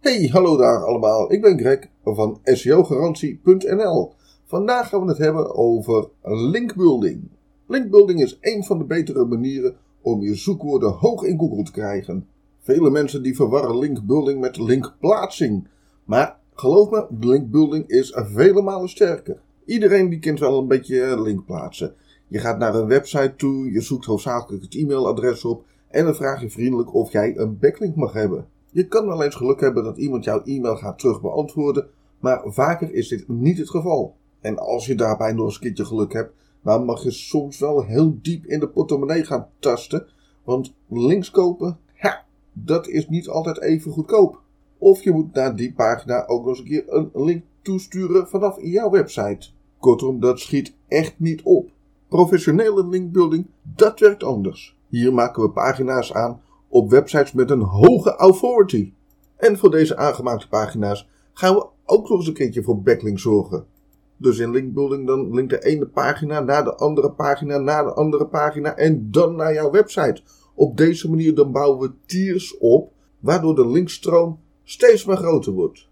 Hey, hallo daar allemaal. Ik ben Greg van SEOgarantie.nl. Vandaag gaan we het hebben over linkbuilding. Linkbuilding is een van de betere manieren om je zoekwoorden hoog in Google te krijgen. Vele mensen die verwarren linkbuilding met linkplaatsing. Maar geloof me, linkbuilding is vele malen sterker. Iedereen die kent wel een beetje linkplaatsen. Je gaat naar een website toe, je zoekt hoofdzakelijk het e-mailadres op en dan vraag je vriendelijk of jij een backlink mag hebben. Je kan wel eens geluk hebben dat iemand jouw e-mail gaat terug beantwoorden, maar vaker is dit niet het geval. En als je daarbij nog eens een keertje geluk hebt, dan mag je soms wel heel diep in de portemonnee gaan tasten, want links kopen, ha, dat is niet altijd even goedkoop. Of je moet naar die pagina ook nog eens een keer een link toesturen vanaf jouw website. Kortom, dat schiet echt niet op. Professionele linkbuilding, dat werkt anders. Hier maken we pagina's aan op websites met een hoge authority. En voor deze aangemaakte pagina's gaan we ook nog eens een keertje voor backlinks zorgen. Dus in linkbuilding dan linkt de ene pagina naar de andere pagina, naar de andere pagina en dan naar jouw website. Op deze manier dan bouwen we tiers op, waardoor de linkstroom steeds maar groter wordt.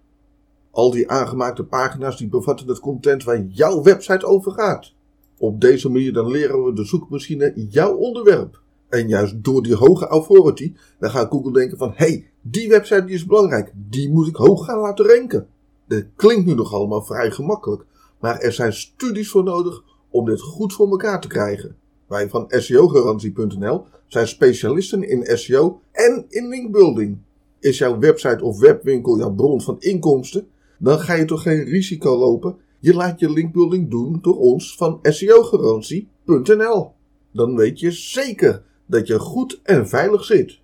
Al die aangemaakte pagina's die bevatten het content waar jouw website over gaat. Op deze manier dan leren we de zoekmachine jouw onderwerp. En juist door die hoge authority, dan gaat Google denken van, hey, die website die is belangrijk, die moet ik hoog gaan laten ranken. Dat klinkt nu nog allemaal vrij gemakkelijk, maar er zijn studies voor nodig om dit goed voor elkaar te krijgen. Wij van SEOgarantie.nl zijn specialisten in SEO en in linkbuilding. Is jouw website of webwinkel jouw bron van inkomsten? Dan ga je toch geen risico lopen. Je laat je linkbuilding doen door ons van SEOgarantie.nl. Dan weet je zeker dat je goed en veilig zit.